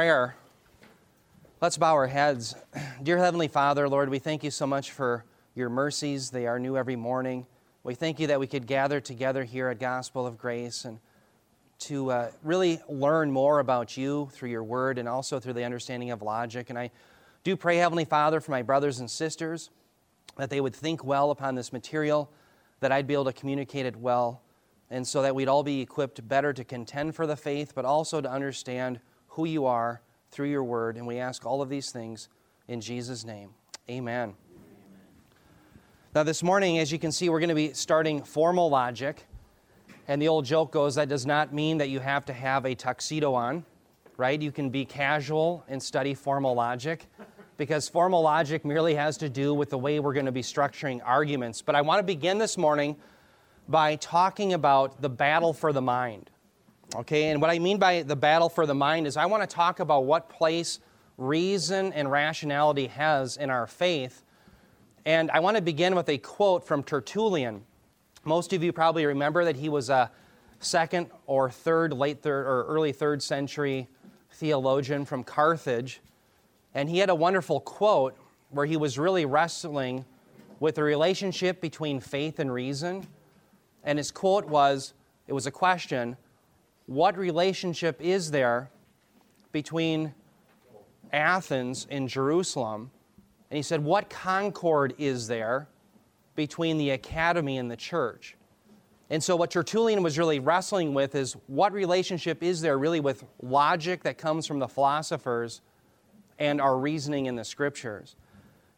prayer. Let's bow our heads. Dear Heavenly Father, Lord, we thank you so much for your mercies. They are new every morning. We thank you that we could gather together here at Gospel of Grace and to uh, really learn more about you through your word and also through the understanding of logic. And I do pray, Heavenly Father, for my brothers and sisters that they would think well upon this material, that I'd be able to communicate it well, and so that we'd all be equipped better to contend for the faith, but also to understand who you are through your word. And we ask all of these things in Jesus' name. Amen. Now, this morning, as you can see, we're going to be starting formal logic. And the old joke goes that does not mean that you have to have a tuxedo on, right? You can be casual and study formal logic because formal logic merely has to do with the way we're going to be structuring arguments. But I want to begin this morning by talking about the battle for the mind. Okay, and what I mean by the battle for the mind is I want to talk about what place reason and rationality has in our faith. And I want to begin with a quote from Tertullian. Most of you probably remember that he was a second or third, late third, or early third century theologian from Carthage. And he had a wonderful quote where he was really wrestling with the relationship between faith and reason. And his quote was it was a question what relationship is there between Athens and Jerusalem? And he said, What concord is there between the academy and the church? And so, what Tertullian was really wrestling with is what relationship is there really with logic that comes from the philosophers and our reasoning in the scriptures?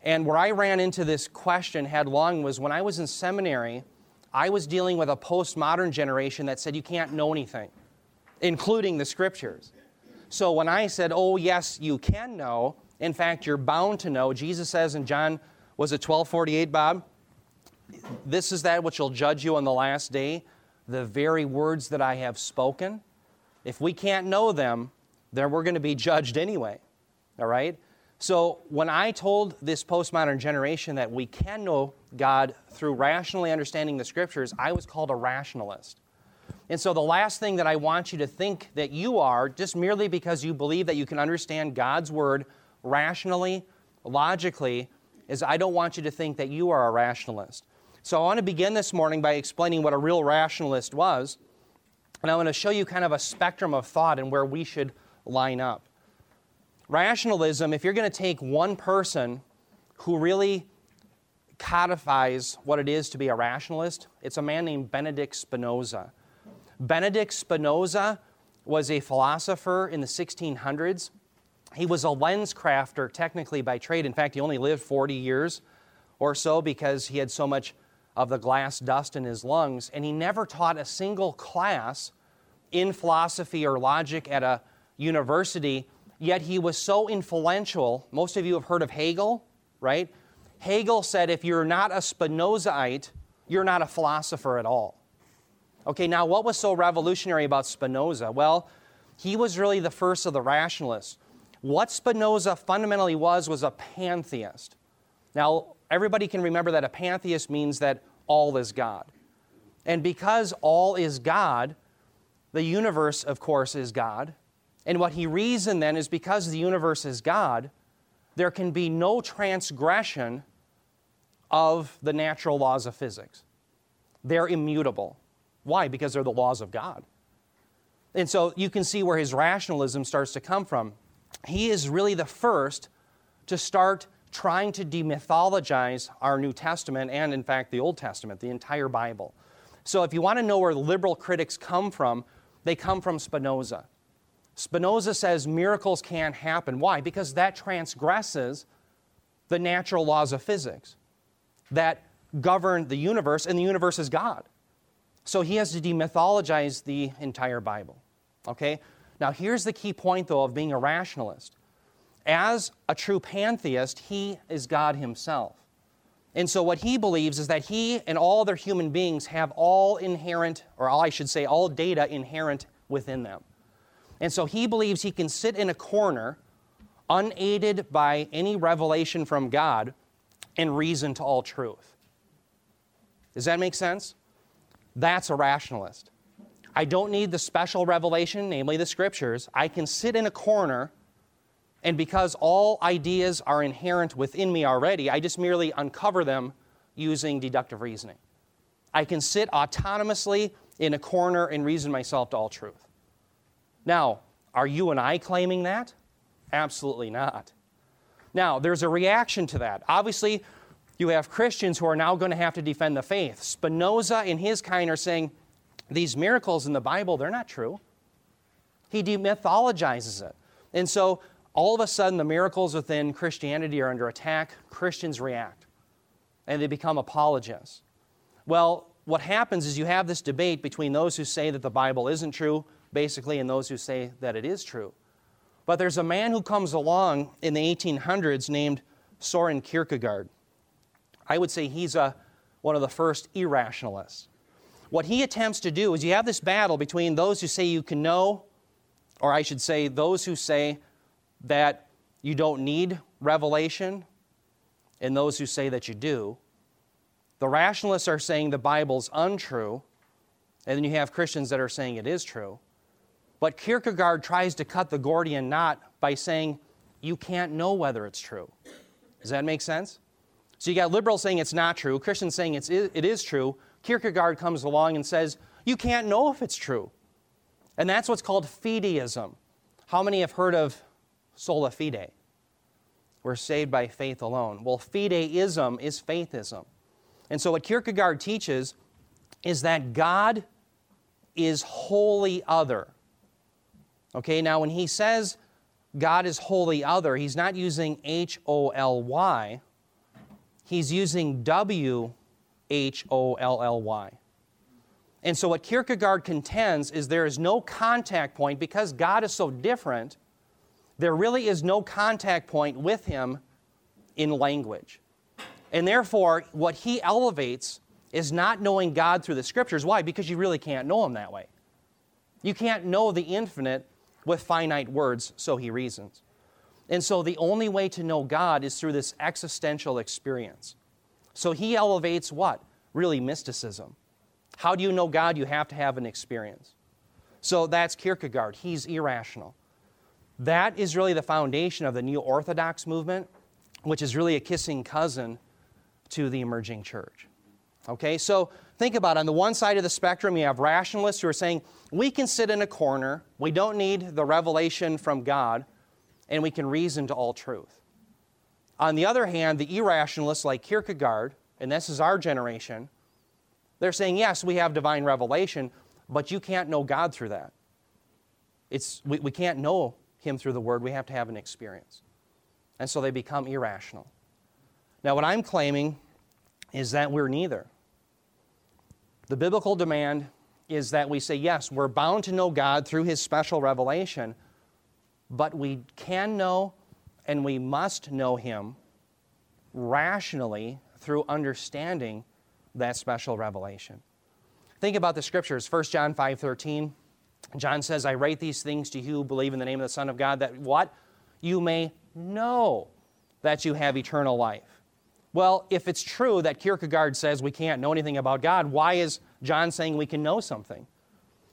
And where I ran into this question headlong was when I was in seminary, I was dealing with a postmodern generation that said you can't know anything including the scriptures. So when I said, oh, yes, you can know, in fact, you're bound to know, Jesus says in John, was it 1248, Bob? This is that which will judge you on the last day, the very words that I have spoken. If we can't know them, then we're going to be judged anyway. All right? So when I told this postmodern generation that we can know God through rationally understanding the scriptures, I was called a rationalist. And so, the last thing that I want you to think that you are, just merely because you believe that you can understand God's word rationally, logically, is I don't want you to think that you are a rationalist. So, I want to begin this morning by explaining what a real rationalist was. And I want to show you kind of a spectrum of thought and where we should line up. Rationalism, if you're going to take one person who really codifies what it is to be a rationalist, it's a man named Benedict Spinoza. Benedict Spinoza was a philosopher in the 1600s. He was a lens crafter, technically by trade. In fact, he only lived 40 years or so because he had so much of the glass dust in his lungs. And he never taught a single class in philosophy or logic at a university, yet he was so influential. Most of you have heard of Hegel, right? Hegel said if you're not a Spinozaite, you're not a philosopher at all. Okay, now what was so revolutionary about Spinoza? Well, he was really the first of the rationalists. What Spinoza fundamentally was was a pantheist. Now, everybody can remember that a pantheist means that all is God. And because all is God, the universe, of course, is God. And what he reasoned then is because the universe is God, there can be no transgression of the natural laws of physics. They're immutable. Why? Because they're the laws of God. And so you can see where his rationalism starts to come from. He is really the first to start trying to demythologize our New Testament and, in fact, the Old Testament, the entire Bible. So if you want to know where liberal critics come from, they come from Spinoza. Spinoza says miracles can't happen. Why? Because that transgresses the natural laws of physics that govern the universe, and the universe is God. So he has to demythologize the entire Bible. Okay? Now, here's the key point, though, of being a rationalist. As a true pantheist, he is God himself. And so, what he believes is that he and all other human beings have all inherent, or all I should say, all data inherent within them. And so, he believes he can sit in a corner, unaided by any revelation from God, and reason to all truth. Does that make sense? That's a rationalist. I don't need the special revelation, namely the scriptures. I can sit in a corner And because all ideas are inherent within me already, I just merely uncover them using deductive reasoning. I can sit autonomously in a corner and reason myself to all truth. Now, are you and I claiming that? Absolutely not. Now, there's a reaction to that. Obviously, you have Christians who are now going to have to defend the faith. Spinoza and his kind are saying these miracles in the Bible, they're not true. He demythologizes it. And so all of a sudden, the miracles within Christianity are under attack. Christians react and they become apologists. Well, what happens is you have this debate between those who say that the Bible isn't true, basically, and those who say that it is true. But there's a man who comes along in the 1800s named Soren Kierkegaard. I would say he's a, one of the first irrationalists. What he attempts to do is you have this battle between those who say you can know, or I should say, those who say that you don't need revelation, and those who say that you do. The rationalists are saying the Bible's untrue, and then you have Christians that are saying it is true. But Kierkegaard tries to cut the Gordian knot by saying you can't know whether it's true. Does that make sense? So you got liberals saying it's not true, Christians saying it's, it is true. Kierkegaard comes along and says you can't know if it's true. And that's what's called fideism. How many have heard of sola fide? We're saved by faith alone. Well, fideism is faithism. And so what Kierkegaard teaches is that God is wholly other. Okay, now when he says God is wholly other, he's not using H O L Y, he's using W H O L L Y. And so what Kierkegaard contends is there is no contact point because God is so different, there really is no contact point with him in language. And therefore, what he elevates is not knowing God through the scriptures. Why? Because you really can't know him that way. You can't know the infinite with finite words, so he reasons. And so the only way to know God is through this existential experience. So he elevates what? Really, mysticism. How do you know God? You have to have an experience. So that's Kierkegaard. He's irrational. That is really the foundation of the Neo Orthodox movement, which is really a kissing cousin to the emerging church. Okay, so think about it. on the one side of the spectrum, you have rationalists who are saying we can sit in a corner, we don't need the revelation from God, and we can reason to all truth. On the other hand, the irrationalists like Kierkegaard, and this is our generation, they're saying, yes, we have divine revelation, but you can't know God through that. It's, we, we can't know Him through the Word, we have to have an experience. And so they become irrational. Now, what I'm claiming is that we're neither. The biblical demand is that we say, yes, we're bound to know God through His special revelation, but we can know and we must know Him rationally through understanding that special revelation. Think about the scriptures. 1 John 5 13. John says, I write these things to you who believe in the name of the Son of God, that what? You may know that you have eternal life. Well, if it's true that Kierkegaard says we can't know anything about God, why is John saying we can know something?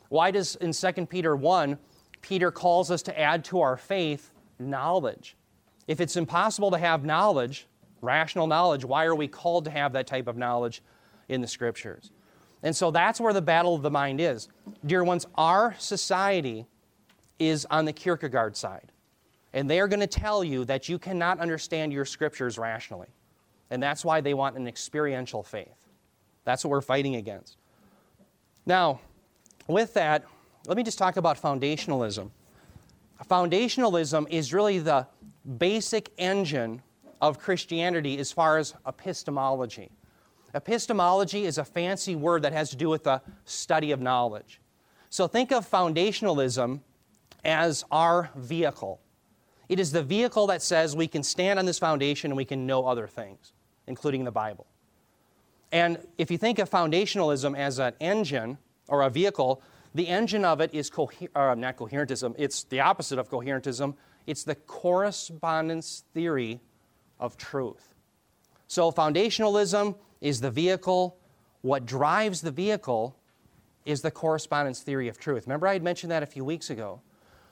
Why does in 2 Peter 1, Peter calls us to add to our faith knowledge? If it's impossible to have knowledge, rational knowledge, why are we called to have that type of knowledge in the scriptures? And so that's where the battle of the mind is. Dear ones, our society is on the Kierkegaard side. And they are going to tell you that you cannot understand your scriptures rationally. And that's why they want an experiential faith. That's what we're fighting against. Now, with that, let me just talk about foundationalism. Foundationalism is really the basic engine of Christianity as far as epistemology. Epistemology is a fancy word that has to do with the study of knowledge. So think of foundationalism as our vehicle. It is the vehicle that says we can stand on this foundation and we can know other things including the Bible. And if you think of foundationalism as an engine or a vehicle, the engine of it is co- uh, not coherentism, it's the opposite of coherentism. It's the correspondence theory of truth. So, foundationalism is the vehicle. What drives the vehicle is the correspondence theory of truth. Remember, I had mentioned that a few weeks ago.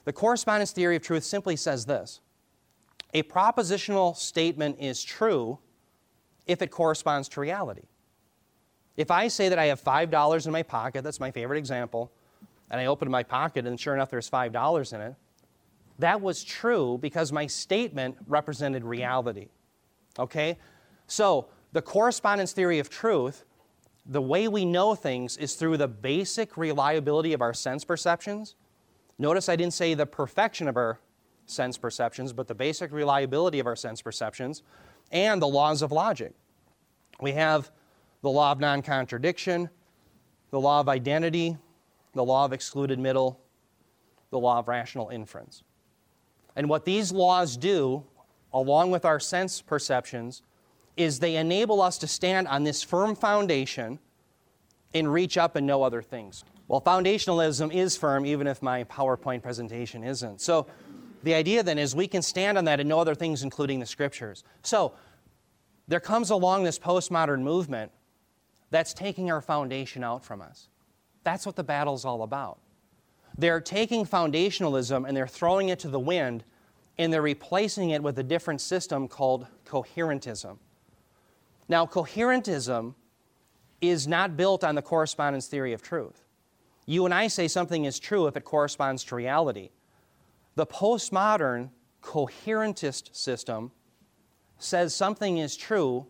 The correspondence theory of truth simply says this a propositional statement is true if it corresponds to reality. If I say that I have $5 in my pocket, that's my favorite example, and I open my pocket and sure enough there's $5 in it, that was true because my statement represented reality. Okay? So, the correspondence theory of truth, the way we know things is through the basic reliability of our sense perceptions. Notice I didn't say the perfection of our sense perceptions, but the basic reliability of our sense perceptions and the laws of logic. We have the law of non contradiction, the law of identity, the law of excluded middle, the law of rational inference. And what these laws do, along with our sense perceptions, is they enable us to stand on this firm foundation and reach up and know other things. Well, foundationalism is firm, even if my PowerPoint presentation isn't. So, the idea then is we can stand on that and know other things, including the scriptures. So, there comes along this postmodern movement that's taking our foundation out from us. That's what the battle's all about. They're taking foundationalism and they're throwing it to the wind and they're replacing it with a different system called coherentism. Now, coherentism is not built on the correspondence theory of truth. You and I say something is true if it corresponds to reality. The postmodern coherentist system says something is true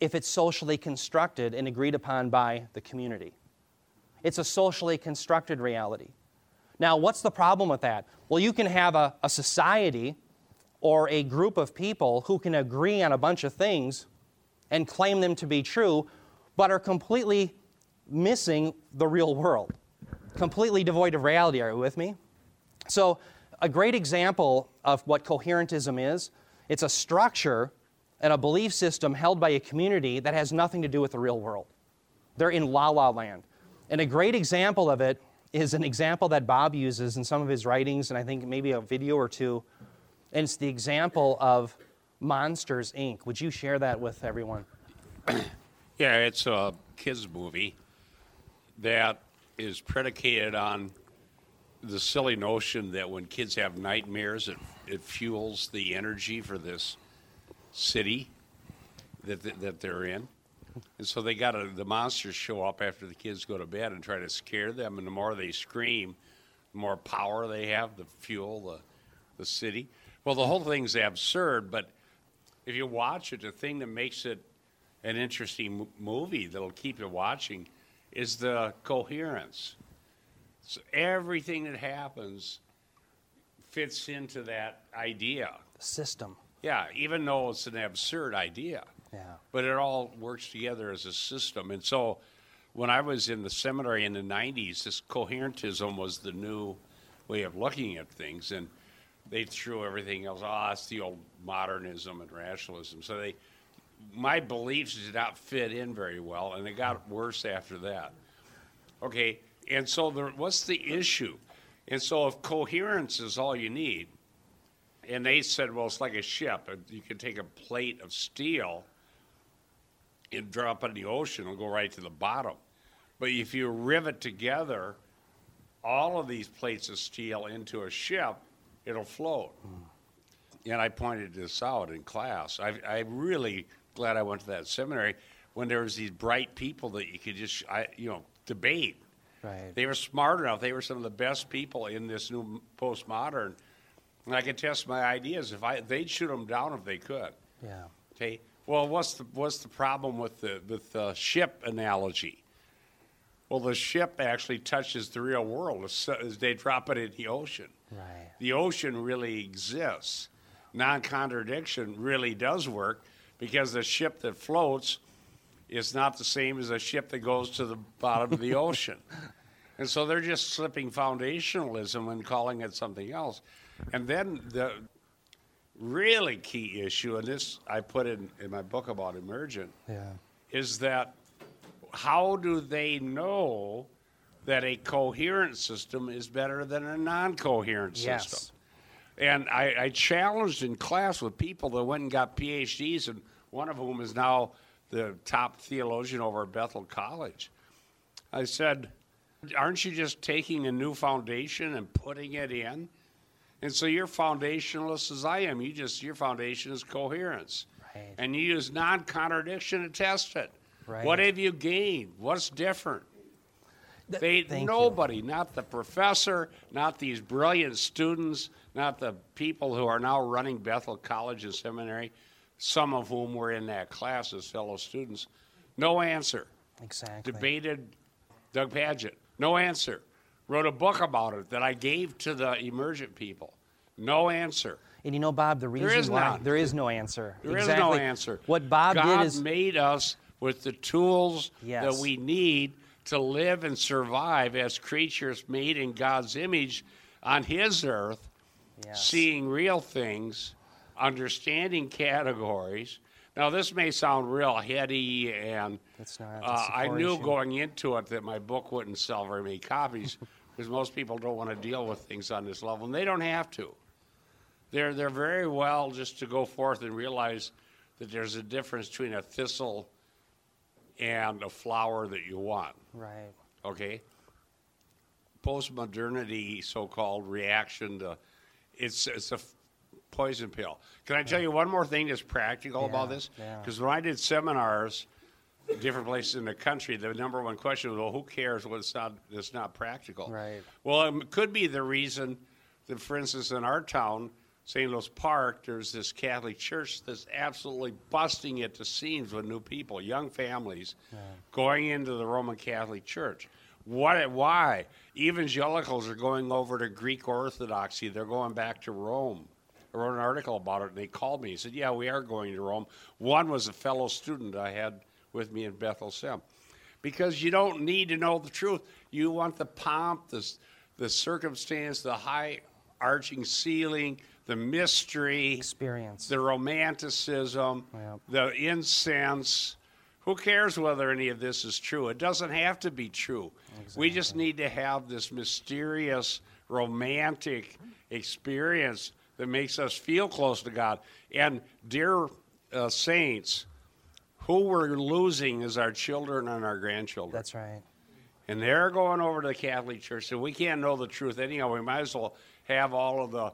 if it's socially constructed and agreed upon by the community. It's a socially constructed reality. Now, what's the problem with that? Well, you can have a, a society or a group of people who can agree on a bunch of things and claim them to be true, but are completely missing the real world, completely devoid of reality. Are you with me? So, a great example of what coherentism is it's a structure and a belief system held by a community that has nothing to do with the real world. They're in la la land. And a great example of it is an example that Bob uses in some of his writings, and I think maybe a video or two. And it's the example of Monsters, Inc. Would you share that with everyone? Yeah, it's a kids' movie that is predicated on the silly notion that when kids have nightmares, it, it fuels the energy for this city that, that, that they're in. And so they got to, the monsters show up after the kids go to bed and try to scare them. And the more they scream, the more power they have to fuel the, the city. Well, the whole thing's absurd, but if you watch it, the thing that makes it an interesting movie that'll keep you watching is the coherence. So everything that happens fits into that idea. The system. Yeah, even though it's an absurd idea. Yeah. But it all works together as a system. And so when I was in the seminary in the 90s, this coherentism was the new way of looking at things. And they threw everything else, oh, it's the old modernism and rationalism. So they, my beliefs did not fit in very well, and it got worse after that. Okay, and so there, what's the issue? And so if coherence is all you need, and they said, well, it's like a ship. You can take a plate of steel and drop it in the ocean it'll go right to the bottom. But if you rivet together all of these plates of steel into a ship, it'll float. Mm. And I pointed this out in class. I, I'm really glad I went to that seminary when there was these bright people that you could just, I, you know, debate Right. They were smart enough. They were some of the best people in this new postmodern. And I could test my ideas if I they'd shoot them down if they could. Yeah. Okay. Well, what's the what's the problem with the with the ship analogy? Well, the ship actually touches the real world as, as they drop it in the ocean. Right. The ocean really exists. Non-contradiction really does work because the ship that floats is not the same as a ship that goes to the bottom of the ocean. And so they're just slipping foundationalism and calling it something else. And then the really key issue, and this I put in, in my book about emergent, yeah. is that how do they know that a coherent system is better than a non coherent yes. system? And I, I challenged in class with people that went and got PhDs, and one of whom is now the top theologian over at Bethel College. I said, Aren't you just taking a new foundation and putting it in? And so you're foundationalist as I am. You just your foundation is coherence. Right. And you use non-contradiction to test it. Right. What have you gained? What's different? Th- They thank you. nobody, not the professor, not these brilliant students, not the people who are now running Bethel College and Seminary, some of whom were in that class as fellow students. No answer. Exactly. Debated Doug Pagitt. No answer. Wrote a book about it that I gave to the emergent people. No answer. And you know, Bob, the reason is why none. there is no answer. There is exactly. no answer. What Bob God did is God made us with the tools Yes. that we need to live and survive as creatures made in God's image on His earth, Yes. seeing real things, understanding categories. Now, this may sound real heady, and It's not. uh, I knew issue. going into it that my book wouldn't sell very many copies because most people don't want to deal with things on this level, and they don't have to. They're, they're very well just to go forth and realize that there's a difference between a thistle and a flower that you want, Right. okay? Postmodernity, so-called reaction to, it's, it's a poison pill. Can I tell you one more thing that's practical about Yeah, this? yeah. Because when I did seminars, different places in the country, the number one question was, well, who cares when it's not, it's not practical? Right. Well, it could be the reason that, for instance, in our town, St. Louis Park, there's this Catholic church that's absolutely busting at the seams with new people, young families, going into the Roman Catholic Church. What? Why? Evangelicals are going over to Greek Orthodoxy. They're going back to Rome. I wrote an article about it, and they called me. He said, "Yeah, we are going to Rome." One was a fellow student I had with me in Bethel Sem, because you don't need to know the truth. You want the pomp, the the circumstance, the high arching ceiling, the mystery, Experience. the romanticism, Yep. the incense. Who cares whether any of this is true? It doesn't have to be true. We just need to have this mysterious, romantic experience that makes us feel close to God. And, dear uh, saints, who we're losing is our children and our grandchildren. That's right. And they're going over to the Catholic Church, so we can't know the truth anyhow. We might as well have all of the,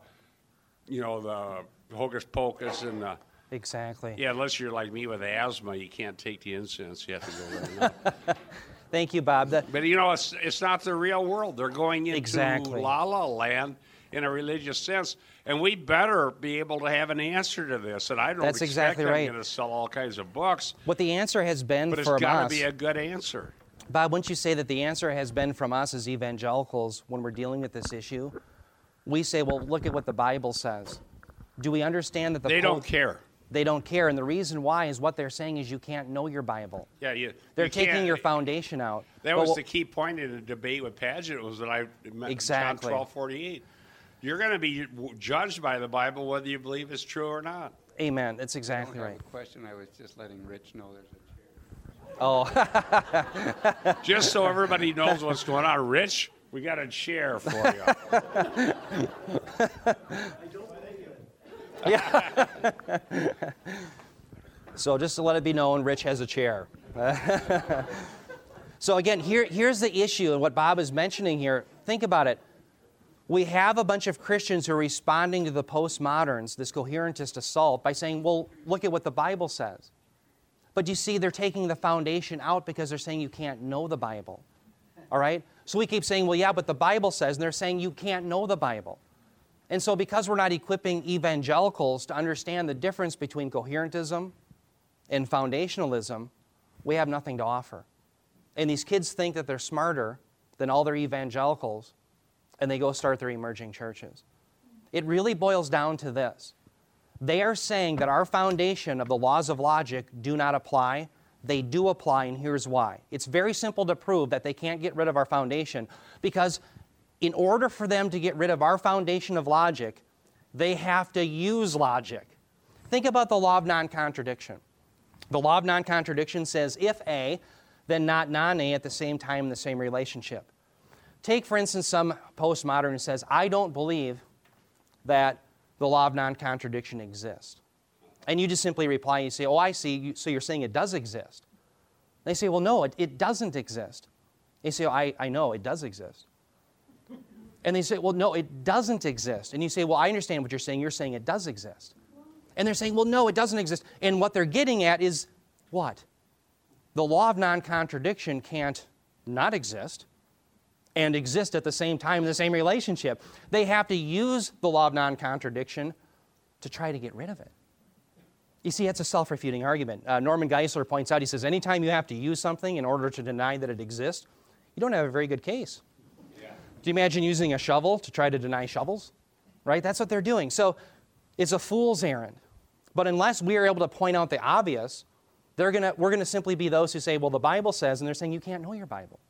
you know, the hocus pocus and the. Exactly. Yeah, unless you're like me with asthma, you can't take the incense. You have to go right. Thank you, Bob. That, But you know, it's it's not the real world. They're going into Exactly. la la land in a religious sense, and we better be able to have an answer to this. And I don't That's expect exactly I'm going to sell all kinds of books, what the answer has been but it's got to be a good answer. Bob, wouldn't you say that the answer has been from us as evangelicals when we're dealing with this issue? We say, well, look at what the Bible says. Do we understand that the They don't care. They don't care, and the reason why is what they're saying is you can't know your Bible. Yeah, you. They're you taking your foundation out. That But was what- the key point in the debate with Pagitt was that I met Exactly. John twelve forty eight. You're going to be judged by the Bible whether you believe it's true or not. Amen. That's I exactly don't have right. a question. I was just letting Rich know there's a chair. Oh, Just so everybody knows what's going on, Rich, we got a chair for you. I don't want any of it. Yeah. so just to let it be known, Rich has a chair. so again, here, here's the issue, and what Bob is mentioning here. Think about it. We have a bunch of Christians who are responding to the postmoderns, this coherentist assault, by saying, well, look at what the Bible says. But you see, they're taking the foundation out because they're saying you can't know the Bible. All right? So we keep saying, well, yeah, but the Bible says, and they're saying you can't know the Bible. And so, because we're not equipping evangelicals to understand the difference between coherentism and foundationalism, we have nothing to offer. And these kids think that they're smarter than all their evangelicals, and they go start their emerging churches. It really boils down to this they are saying that our foundation of the laws of logic do not apply. They do apply, and here's why. It's very simple to prove that they can't get rid of our foundation because, in order for them to get rid of our foundation of logic, they have to use logic. Think about the law of non contradiction. The law of non contradiction says if A, then not non A at the same time in the same relationship. Take, for instance, some postmodern who says, I don't believe that the law of non contradiction exists. And you just simply reply, you say, Oh, I see, so you're saying it does exist. They say, Well, no, it, it doesn't exist. They say, oh, I, I know, it does exist. And they say, well, no, it doesn't exist. And you say, well, I understand what you're saying. You're saying it does exist. And they're saying, well, no, it doesn't exist. And what they're getting at is what? The law of non contradiction can't not exist and exist at the same time in the same relationship. They have to use the law of non contradiction to try to get rid of it. You see, it's a self refuting argument. Uh, Norman Geisler points out, he says, anytime you have to use something in order to deny that it exists, you don't have a very good case. Yeah. Do you imagine using a shovel to try to deny shovels? Right? That's what they're doing. So it's a fool's errand. But unless we are able to point out the obvious, they're gonna, we're going to simply be those who say, well, the Bible says, and they're saying, you can't know your Bible.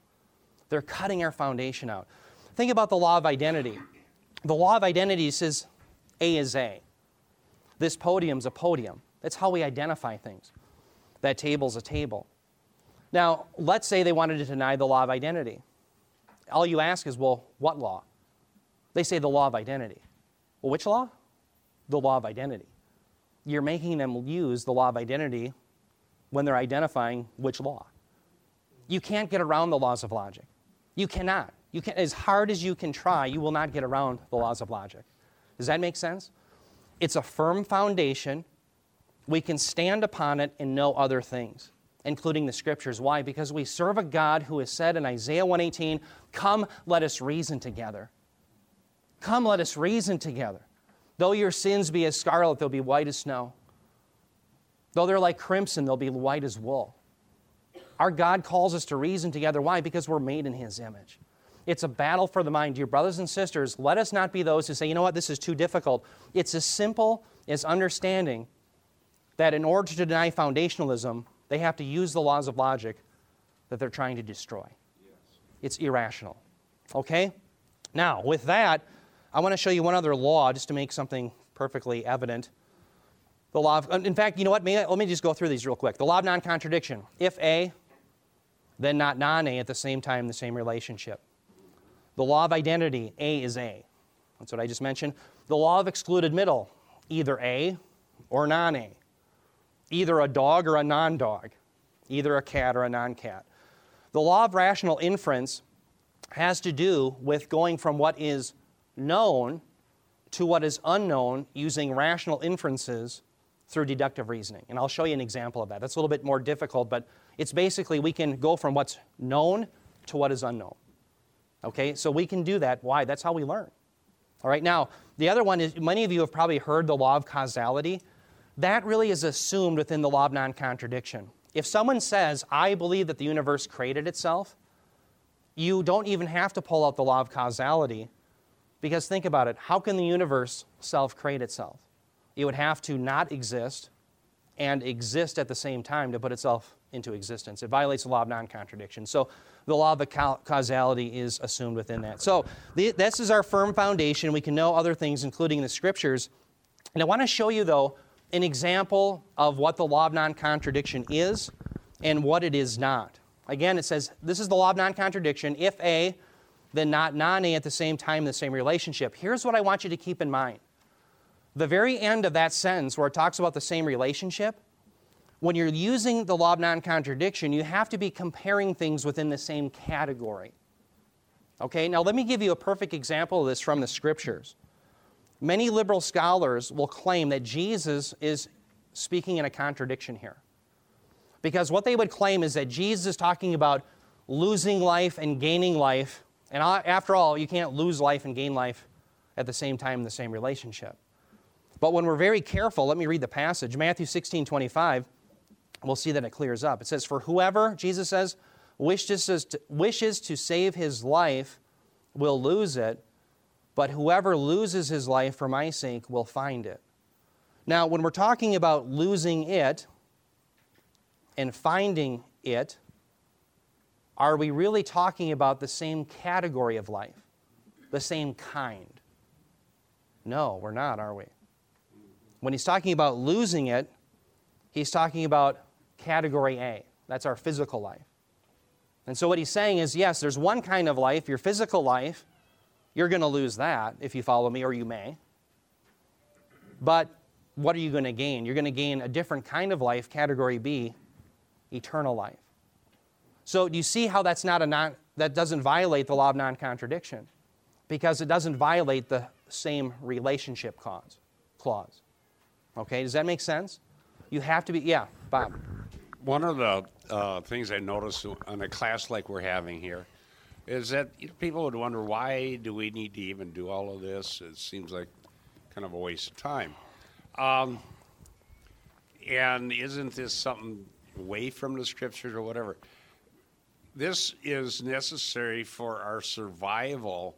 They're cutting our foundation out. Think about the law of identity. The law of identity says A is A. This podium's a podium. That's how we identify things. That table's a table. Now, let's say they wanted to deny the law of identity. All you ask is, well, what law? They say the law of identity. Well, which law? The law of identity. You're making them use the law of identity when they're identifying which law. You can't get around the laws of logic. You cannot. You can, as hard as you can try, you will not get around the laws of logic. Does that make sense? It's a firm foundation. We can stand upon it and know other things, including the scriptures. Why? Because we serve a God who has said in Isaiah 118, Come, let us reason together. Come, let us reason together. Though your sins be as scarlet, they'll be white as snow. Though they're like crimson, they'll be white as wool. Our God calls us to reason together. Why? Because we're made in His image. It's a battle for the mind. Dear brothers and sisters, let us not be those who say, you know what, this is too difficult. It's as simple as understanding that in order to deny foundationalism, they have to use the laws of logic that they're trying to destroy. Yes. It's irrational. Okay? Now, with that, I want to show you one other law just to make something perfectly evident. The law of, in fact, you know what? let me just go through these real quick. The law of non contradiction. If A, then not non A at the same time, the same relationship. The law of identity, A is A. That's what I just mentioned. The law of excluded middle, either A or non A. Either a dog or a non dog. Either a cat or a non cat. The law of rational inference has to do with going from what is known to what is unknown using rational inferences through deductive reasoning. And I'll show you an example of that. That's a little bit more difficult, but it's basically we can go from what's known to what is unknown. Okay, so we can do that. Why? That's how we learn. All right, now, the other one is many of you have probably heard the law of causality. That really is assumed within the law of non contradiction. If someone says, I believe that the universe created itself, you don't even have to pull out the law of causality because think about it how can the universe self create itself? It would have to not exist and exist at the same time to put itself into existence. It violates the law of non contradiction. So the law of causality is assumed within that. So the, this is our firm foundation. We can know other things, including the scriptures. And I want to show you, though, an example of what the law of non contradiction is and what it is not. Again, it says this is the law of non contradiction. If A, then not non A at the same time the same relationship. Here's what I want you to keep in mind. The very end of that sentence, where it talks about the same relationship, when you're using the law of non contradiction, you have to be comparing things within the same category. Okay, now let me give you a perfect example of this from the scriptures. Many liberal scholars will claim that Jesus is speaking in a contradiction here. Because what they would claim is that Jesus is talking about losing life and gaining life. And after all, you can't lose life and gain life at the same time in the same relationship. But when we're very careful, let me read the passage Matthew 16 25 we'll see that it clears up. It says, For whoever, Jesus says, wishes to, wishes to save his life will lose it, but whoever loses his life for my sake will find it. Now, when we're talking about losing it and finding it, are we really talking about the same category of life, the same kind? No, we're not, are we? When he's talking about losing it, he's talking about category A. That's our physical life. And so what he's saying is yes, there's one kind of life, your physical life. You're going to lose that if you follow me, or you may. But what are you going to gain? You're going to gain a different kind of life, category B, eternal life. So do you see how that's not a non, that doesn't violate the law of non-contradiction? because it doesn't violate the same relationship clause. clause. Okay, does that make sense? You have to be, yeah, Bob. One of the uh, things I noticed on a class like we're having here is that you know, people would wonder why do we need to even do all of this? It seems like kind of a waste of time. Um, and isn't this something away from the scriptures or whatever? This is necessary for our survival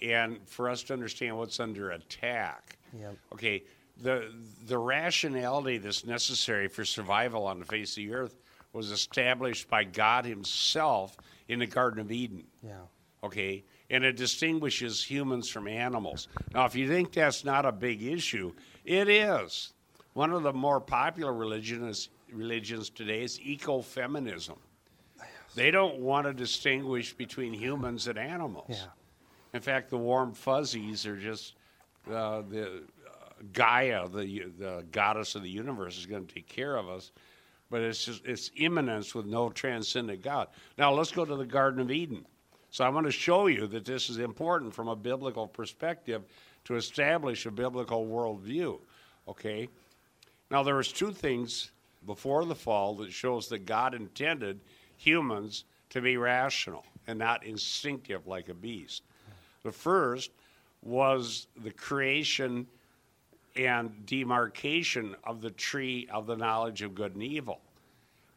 and for us to understand what's under attack. Yep. Okay, the the rationality that's necessary for survival on the face of the earth was established by God Himself in the Garden of Eden. Yeah. Okay, and it distinguishes humans from animals. Now, if you think that's not a big issue, it is. One of the more popular religions religions today is ecofeminism. They don't want to distinguish between humans and animals. Yeah. In fact, the warm fuzzies are just uh, the Gaia, the the goddess of the universe, is going to take care of us. But it's just it's immanence with no transcendent God. Now let's go to the Garden of Eden. So I want to show you that this is important from a biblical perspective to establish a biblical worldview. Okay. Now there was two things before the fall that shows that God intended humans to be rational and not instinctive like a beast. The first was the creation and demarcation of the tree of the knowledge of good and evil.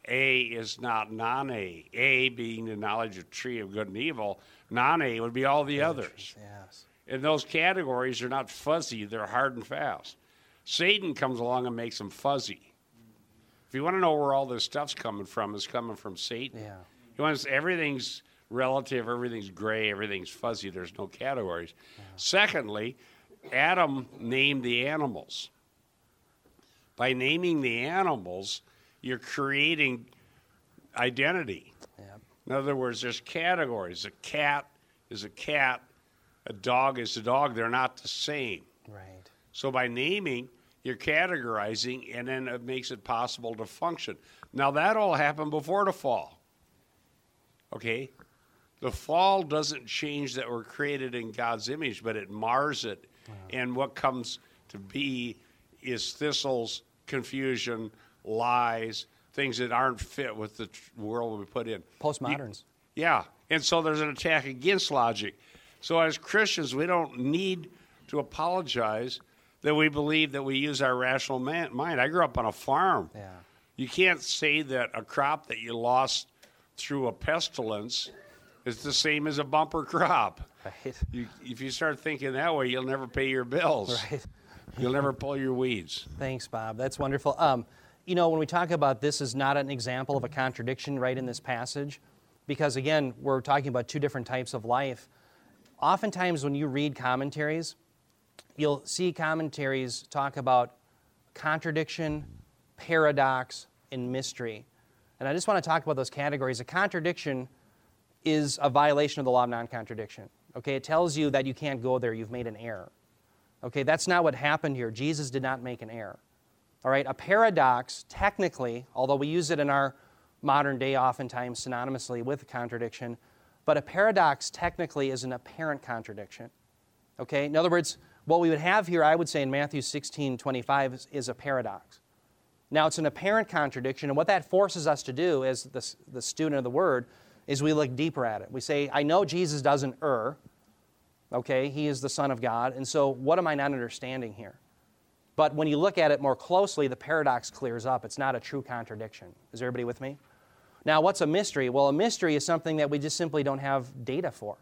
A is not non A. A being the knowledge of tree of good and evil, non A would be all the others. Yes. And those categories are not fuzzy, they're hard and fast. Satan comes along and makes them fuzzy. If you want to know where all this stuff's coming from, it's coming from Satan. Yeah. He wants everything's relative, everything's gray, everything's fuzzy, there's no categories. Secondly, Adam named the animals. By naming the animals, you're creating identity. Yep. In other words, there's categories. A cat is a cat, a dog is a dog. They're not the same. Right. So by naming, you're categorizing, and then it makes it possible to function. Now, that all happened before the fall. Okay? The fall doesn't change that we're created in God's image, but it mars it. And what comes to be is thistles, confusion, lies, things that aren't fit with the world we put in. Postmoderns. Yeah. And so there's an attack against logic. So as Christians, we don't need to apologize that we believe that we use our rational man- mind. I grew up on a farm. Yeah. You can't say that a crop that you lost through a pestilence is the same as a bumper crop. Right. You, if you start thinking that way, you'll never pay your bills. Right. You'll never pull your weeds. Thanks, Bob. That's wonderful. Um, you know, when we talk about this is not an example of a contradiction right in this passage, because again, we're talking about two different types of life. Oftentimes, when you read commentaries, you'll see commentaries talk about contradiction, paradox, and mystery. And I just want to talk about those categories. A contradiction is a violation of the law of non contradiction. Okay, it tells you that you can't go there, you've made an error. Okay, that's not what happened here. Jesus did not make an error. All right, a paradox, technically, although we use it in our modern day oftentimes synonymously with contradiction, but a paradox technically is an apparent contradiction. Okay, in other words, what we would have here, I would say in Matthew 16 25, is, is a paradox. Now, it's an apparent contradiction, and what that forces us to do as the, the student of the Word is we look deeper at it. We say, I know Jesus doesn't err, okay? He is the Son of God, and so what am I not understanding here? But when you look at it more closely, the paradox clears up. It's not a true contradiction. Is everybody with me? Now, what's a mystery? Well, a mystery is something that we just simply don't have data for.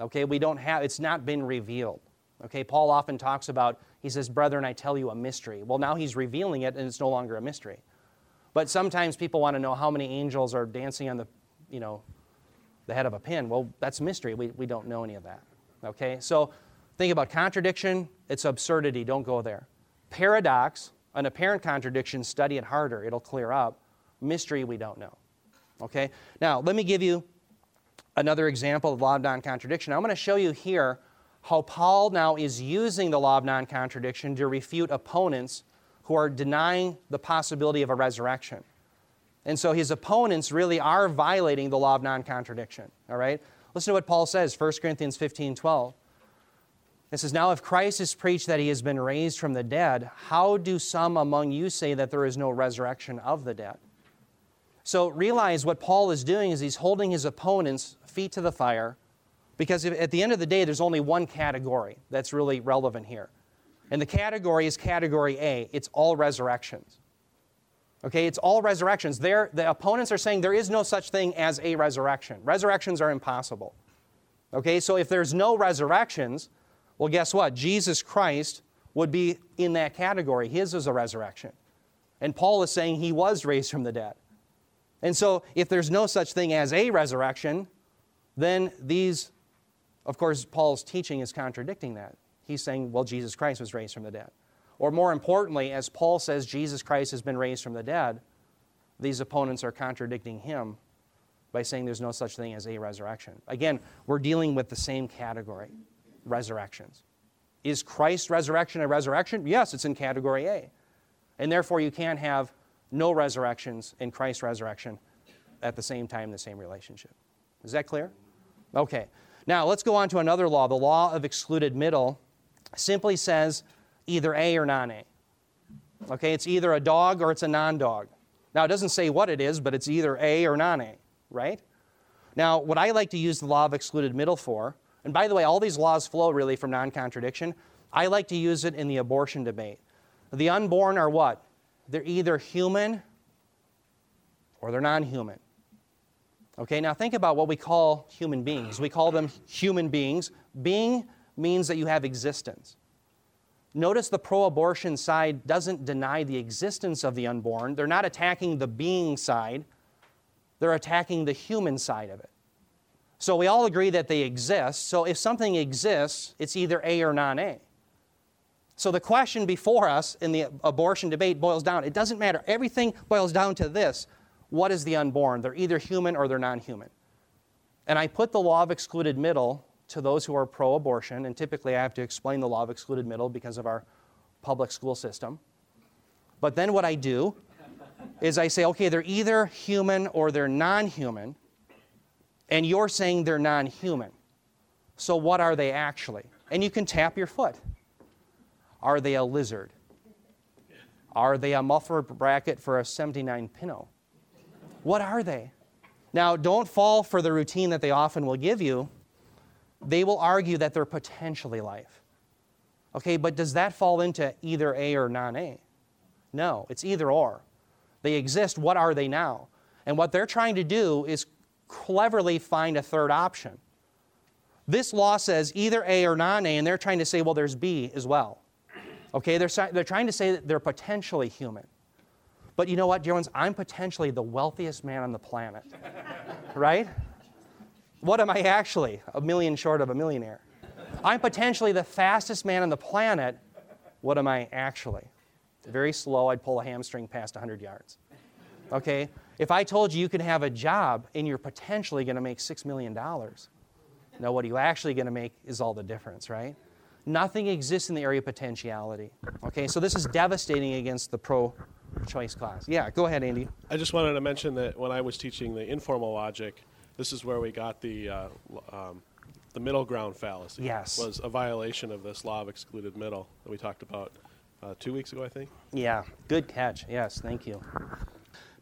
Okay, we don't have, it's not been revealed. Okay, Paul often talks about, he says, Brethren, I tell you a mystery. Well, now he's revealing it and it's no longer a mystery. But sometimes people want to know how many angels are dancing on the, you know, the head of a pin. Well, that's mystery. We, we don't know any of that. Okay, so think about contradiction, it's absurdity. Don't go there. Paradox, an apparent contradiction, study it harder. It'll clear up. Mystery, we don't know. Okay, now let me give you another example of law of non contradiction. I'm going to show you here how Paul now is using the law of non contradiction to refute opponents who are denying the possibility of a resurrection. And so his opponents really are violating the law of non contradiction. All right? Listen to what Paul says, 1 Corinthians 15 12. It says, Now if Christ is preached that he has been raised from the dead, how do some among you say that there is no resurrection of the dead? So realize what Paul is doing is he's holding his opponent's feet to the fire because at the end of the day, there's only one category that's really relevant here. And the category is category A it's all resurrections. Okay, it's all resurrections. There, the opponents are saying there is no such thing as a resurrection. Resurrections are impossible. Okay, so if there's no resurrections, well, guess what? Jesus Christ would be in that category. His is a resurrection. And Paul is saying he was raised from the dead. And so, if there's no such thing as a resurrection, then these, of course, Paul's teaching is contradicting that. He's saying, well, Jesus Christ was raised from the dead. Or more importantly, as Paul says Jesus Christ has been raised from the dead, these opponents are contradicting him by saying there's no such thing as a resurrection. Again, we're dealing with the same category resurrections. Is Christ's resurrection a resurrection? Yes, it's in category A. And therefore, you can't have no resurrections in Christ's resurrection at the same time, the same relationship. Is that clear? Okay. Now, let's go on to another law. The law of excluded middle simply says either A or non A. Okay, it's either a dog or it's a non dog. Now, it doesn't say what it is, but it's either A or non A, right? Now, what I like to use the law of excluded middle for, and by the way, all these laws flow really from non contradiction, I like to use it in the abortion debate. The unborn are what? They're either human or they're non human. Okay, now think about what we call human beings. We call them human beings. Being means that you have existence. Notice the pro abortion side doesn't deny the existence of the unborn. They're not attacking the being side, they're attacking the human side of it. So we all agree that they exist. So if something exists, it's either A or non A. So the question before us in the abortion debate boils down it doesn't matter. Everything boils down to this what is the unborn? They're either human or they're non human. And I put the law of excluded middle to those who are pro abortion, and typically I have to explain the law of excluded middle because of our public school system. But then what I do is I say, okay, they're either human or they're non human, and you're saying they're non human. So what are they actually? And you can tap your foot. Are they a lizard? Are they a muffler bracket for a 79 Pinto? What are they? Now, don't fall for the routine that they often will give you they will argue that they're potentially life. Okay, but does that fall into either A or non A? No, it's either or. They exist, what are they now? And what they're trying to do is cleverly find a third option. This law says either A or non A, and they're trying to say, well, there's B as well. Okay, they're, they're trying to say that they're potentially human. But you know what, dear ones? I'm potentially the wealthiest man on the planet, right? What am I actually? A million short of a millionaire. I'm potentially the fastest man on the planet. What am I actually? Very slow, I'd pull a hamstring past 100 yards. Okay? If I told you you could have a job and you're potentially going to make $6 million, now what are you actually going to make is all the difference, right? Nothing exists in the area of potentiality. Okay, so this is devastating against the pro choice class. Yeah, go ahead, Andy. I just wanted to mention that when I was teaching the informal logic, this is where we got the uh, um, the middle ground fallacy. Yes. Was a violation of this law of excluded middle that we talked about uh, two weeks ago, I think. Yeah, good catch. Yes, thank you.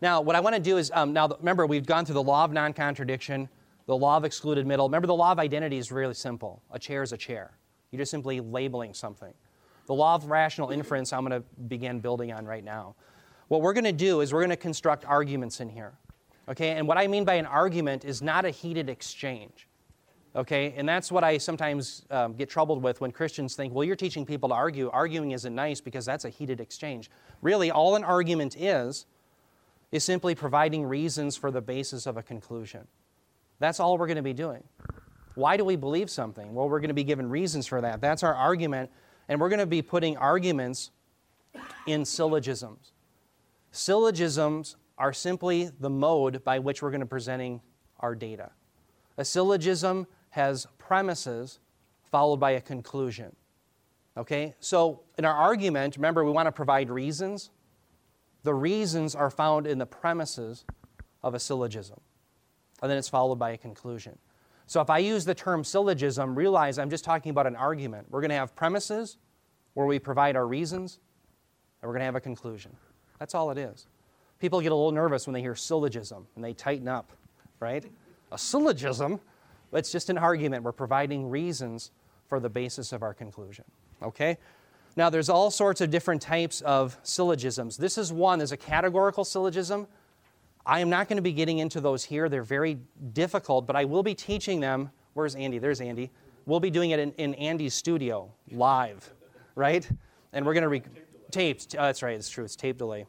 Now, what I want to do is um, now remember we've gone through the law of non-contradiction, the law of excluded middle. Remember the law of identity is really simple. A chair is a chair. You're just simply labeling something. The law of rational inference I'm going to begin building on right now. What we're going to do is we're going to construct arguments in here. Okay, and what I mean by an argument is not a heated exchange. Okay, and that's what I sometimes um, get troubled with when Christians think, well, you're teaching people to argue. Arguing isn't nice because that's a heated exchange. Really, all an argument is, is simply providing reasons for the basis of a conclusion. That's all we're going to be doing. Why do we believe something? Well, we're going to be given reasons for that. That's our argument, and we're going to be putting arguments in syllogisms. Syllogisms are simply the mode by which we're going to be presenting our data. A syllogism has premises followed by a conclusion. Okay? So in our argument, remember we want to provide reasons. The reasons are found in the premises of a syllogism. And then it's followed by a conclusion. So if I use the term syllogism, realize I'm just talking about an argument. We're going to have premises where we provide our reasons, and we're going to have a conclusion. That's all it is. People get a little nervous when they hear syllogism and they tighten up, right? A syllogism, it's just an argument. We're providing reasons for the basis of our conclusion. Okay? Now, there's all sorts of different types of syllogisms. This is one, there's a categorical syllogism. I am not going to be getting into those here. They're very difficult, but I will be teaching them. Where's Andy? There's Andy. We'll be doing it in, in Andy's studio, live, right? And we're going to re- taped. Oh, uh, that's right, it's true, it's tape delay.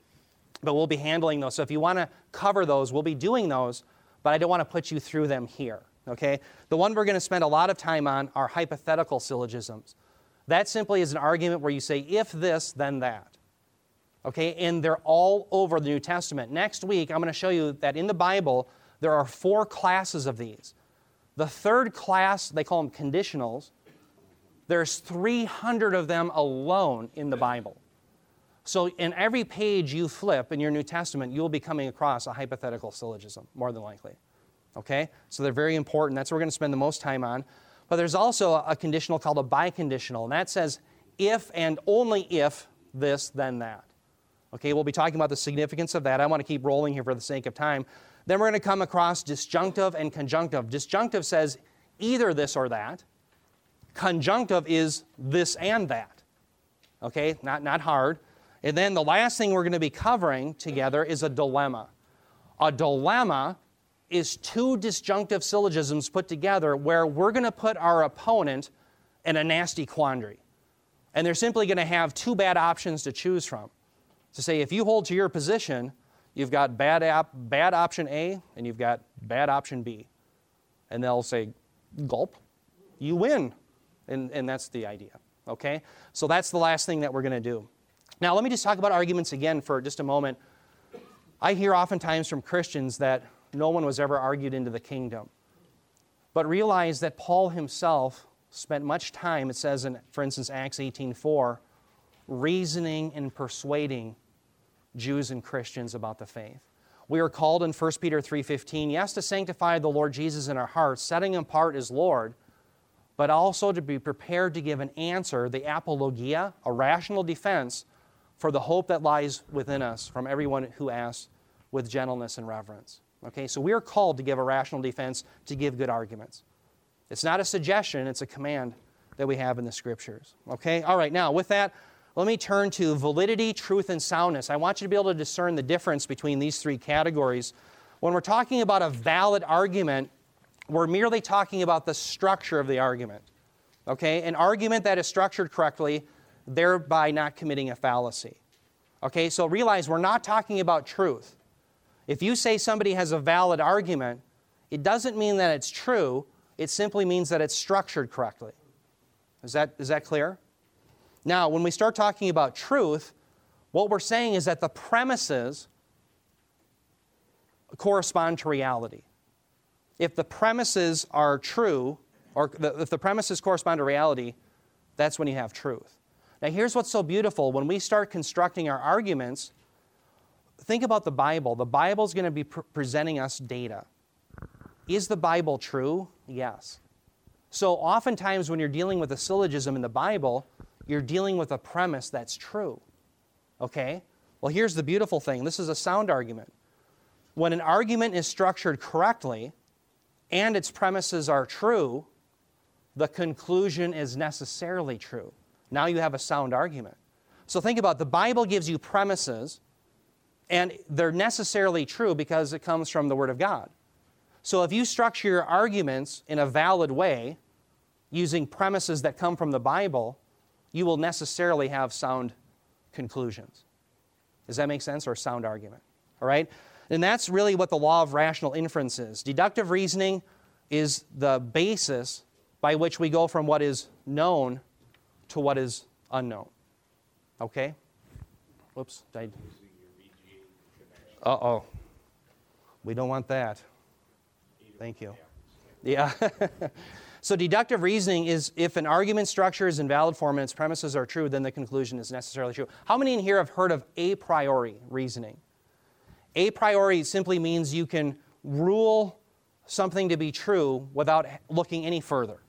But we'll be handling those. So if you want to cover those, we'll be doing those, but I don't want to put you through them here, okay? The one we're going to spend a lot of time on are hypothetical syllogisms. That simply is an argument where you say, if this, then that. Okay, and they're all over the New Testament. Next week, I'm going to show you that in the Bible, there are four classes of these. The third class, they call them conditionals, there's 300 of them alone in the Bible. So, in every page you flip in your New Testament, you'll be coming across a hypothetical syllogism, more than likely. Okay? So, they're very important. That's what we're going to spend the most time on. But there's also a conditional called a biconditional, and that says if and only if this, then that. Okay, we'll be talking about the significance of that. I want to keep rolling here for the sake of time. Then we're going to come across disjunctive and conjunctive. Disjunctive says either this or that. Conjunctive is this and that. Okay, not, not hard. And then the last thing we're going to be covering together is a dilemma. A dilemma is two disjunctive syllogisms put together where we're going to put our opponent in a nasty quandary. And they're simply going to have two bad options to choose from. To say, if you hold to your position, you've got bad, ap- bad option A and you've got bad option B. And they'll say, gulp, you win. And, and that's the idea. Okay? So that's the last thing that we're going to do. Now, let me just talk about arguments again for just a moment. I hear oftentimes from Christians that no one was ever argued into the kingdom. But realize that Paul himself spent much time, it says in, for instance, Acts 18.4, reasoning and persuading Jews and Christians about the faith. We are called in 1 Peter 3:15, yes, to sanctify the Lord Jesus in our hearts, setting him apart as Lord, but also to be prepared to give an answer, the apologia, a rational defense for the hope that lies within us from everyone who asks with gentleness and reverence. Okay, so we are called to give a rational defense, to give good arguments. It's not a suggestion, it's a command that we have in the scriptures. Okay, all right, now with that, let me turn to validity, truth, and soundness. I want you to be able to discern the difference between these three categories. When we're talking about a valid argument, we're merely talking about the structure of the argument. Okay, an argument that is structured correctly, thereby not committing a fallacy. Okay, so realize we're not talking about truth. If you say somebody has a valid argument, it doesn't mean that it's true, it simply means that it's structured correctly. Is that, is that clear? Now, when we start talking about truth, what we're saying is that the premises correspond to reality. If the premises are true, or if the premises correspond to reality, that's when you have truth. Now, here's what's so beautiful. When we start constructing our arguments, think about the Bible. The Bible is going to be pre- presenting us data. Is the Bible true? Yes. So, oftentimes, when you're dealing with a syllogism in the Bible, you're dealing with a premise that's true. Okay? Well, here's the beautiful thing this is a sound argument. When an argument is structured correctly and its premises are true, the conclusion is necessarily true. Now you have a sound argument. So think about it. the Bible gives you premises and they're necessarily true because it comes from the Word of God. So if you structure your arguments in a valid way, using premises that come from the Bible, you will necessarily have sound conclusions. Does that make sense? Or sound argument? All right? And that's really what the law of rational inference is. Deductive reasoning is the basis by which we go from what is known to what is unknown. Okay? Whoops. Uh oh. We don't want that. Thank you. Yeah. so deductive reasoning is if an argument structure is in valid form and its premises are true, then the conclusion is necessarily true. How many in here have heard of a priori reasoning? A priori simply means you can rule something to be true without looking any further.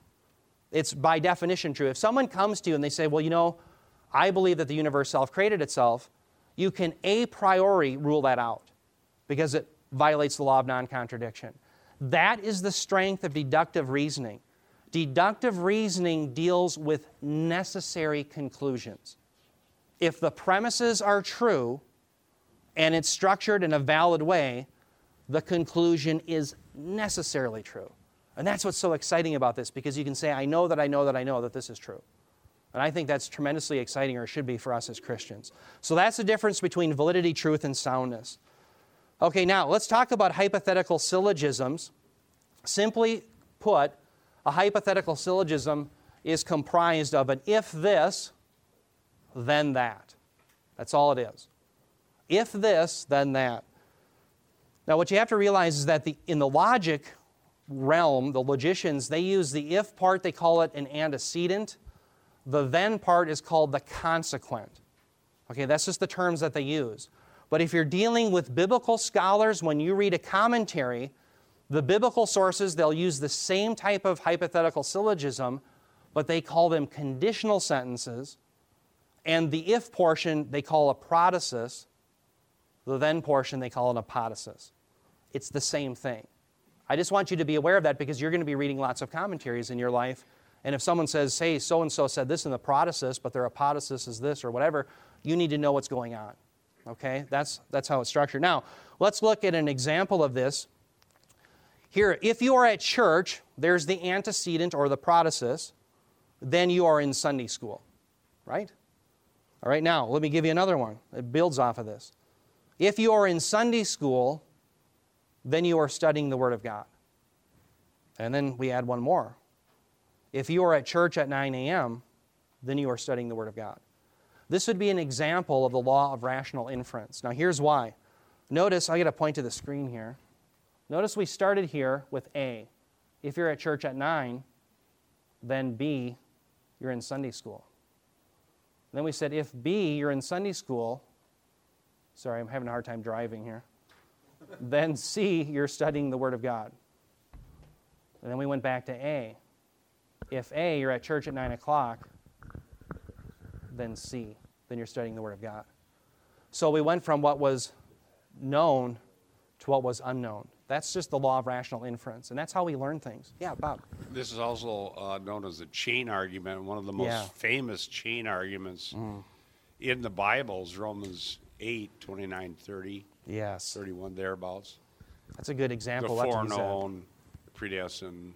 It's by definition true. If someone comes to you and they say, Well, you know, I believe that the universe self created itself, you can a priori rule that out because it violates the law of non contradiction. That is the strength of deductive reasoning. Deductive reasoning deals with necessary conclusions. If the premises are true and it's structured in a valid way, the conclusion is necessarily true. And that's what's so exciting about this because you can say, I know that I know that I know that this is true. And I think that's tremendously exciting, or should be for us as Christians. So that's the difference between validity, truth, and soundness. Okay, now let's talk about hypothetical syllogisms. Simply put, a hypothetical syllogism is comprised of an if this, then that. That's all it is. If this, then that. Now, what you have to realize is that the, in the logic realm, the logicians, they use the if part, they call it an antecedent. The then part is called the consequent. Okay, that's just the terms that they use. But if you're dealing with biblical scholars, when you read a commentary, the biblical sources, they'll use the same type of hypothetical syllogism, but they call them conditional sentences. And the if portion they call a protasis, the then portion they call an apodosis. It's the same thing. I just want you to be aware of that because you're going to be reading lots of commentaries in your life. And if someone says, hey, so and so said this in the protasis, but their apodosis is this or whatever, you need to know what's going on. Okay? That's, that's how it's structured. Now, let's look at an example of this. Here, if you are at church, there's the antecedent or the protasis, then you are in Sunday school, right? All right, now, let me give you another one. It builds off of this. If you are in Sunday school, then you are studying the Word of God. And then we add one more. If you are at church at 9 a.m., then you are studying the Word of God. This would be an example of the law of rational inference. Now, here's why. Notice, I get to point to the screen here. Notice we started here with A. If you're at church at 9, then B, you're in Sunday school. Then we said, if B, you're in Sunday school, sorry, I'm having a hard time driving here then C, you're studying the Word of God. And then we went back to A. If A, you're at church at 9 o'clock, then C, then you're studying the Word of God. So we went from what was known to what was unknown. That's just the law of rational inference, and that's how we learn things. Yeah, Bob. This is also uh, known as the chain argument, one of the most Yeah. famous chain arguments in the Bible is Romans 8, 29, 30, Yes. 31, thereabouts. That's a good example. That's what he foreknown, predestined,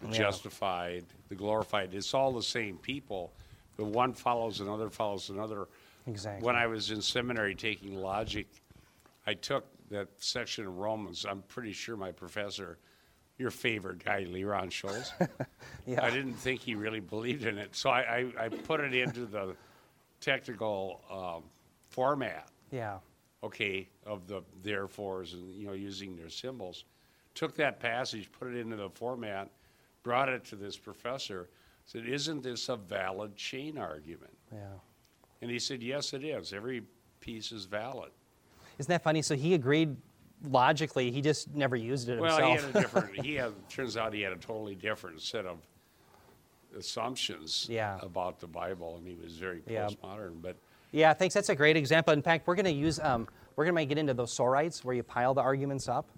the Yeah. justified, the glorified. It's all the same people, but one follows another, follows another. Exactly. When I was in seminary taking logic, I took that section of Romans. I'm pretty sure my professor, your favorite guy, LeRon Shults, Yeah. I didn't think he really believed in it. So I, I, I put it into the technical um, format Yeah. Okay, of the therefores and, you know, using their symbols. Took that passage, put it into the format, brought it to this professor, said, Isn't this a valid chain argument? Yeah. And he said, Yes, it is. Every piece is valid. Isn't that funny? So he agreed logically, he just never used it Well, himself. Well, he had a different, he had, turns out he had a totally different set of assumptions Yeah. about the Bible, and he was very Yeah. postmodern. But Yeah, thanks. That's a great example. In fact, we're going to use, um, we're going to get into those sorites where you pile the arguments up.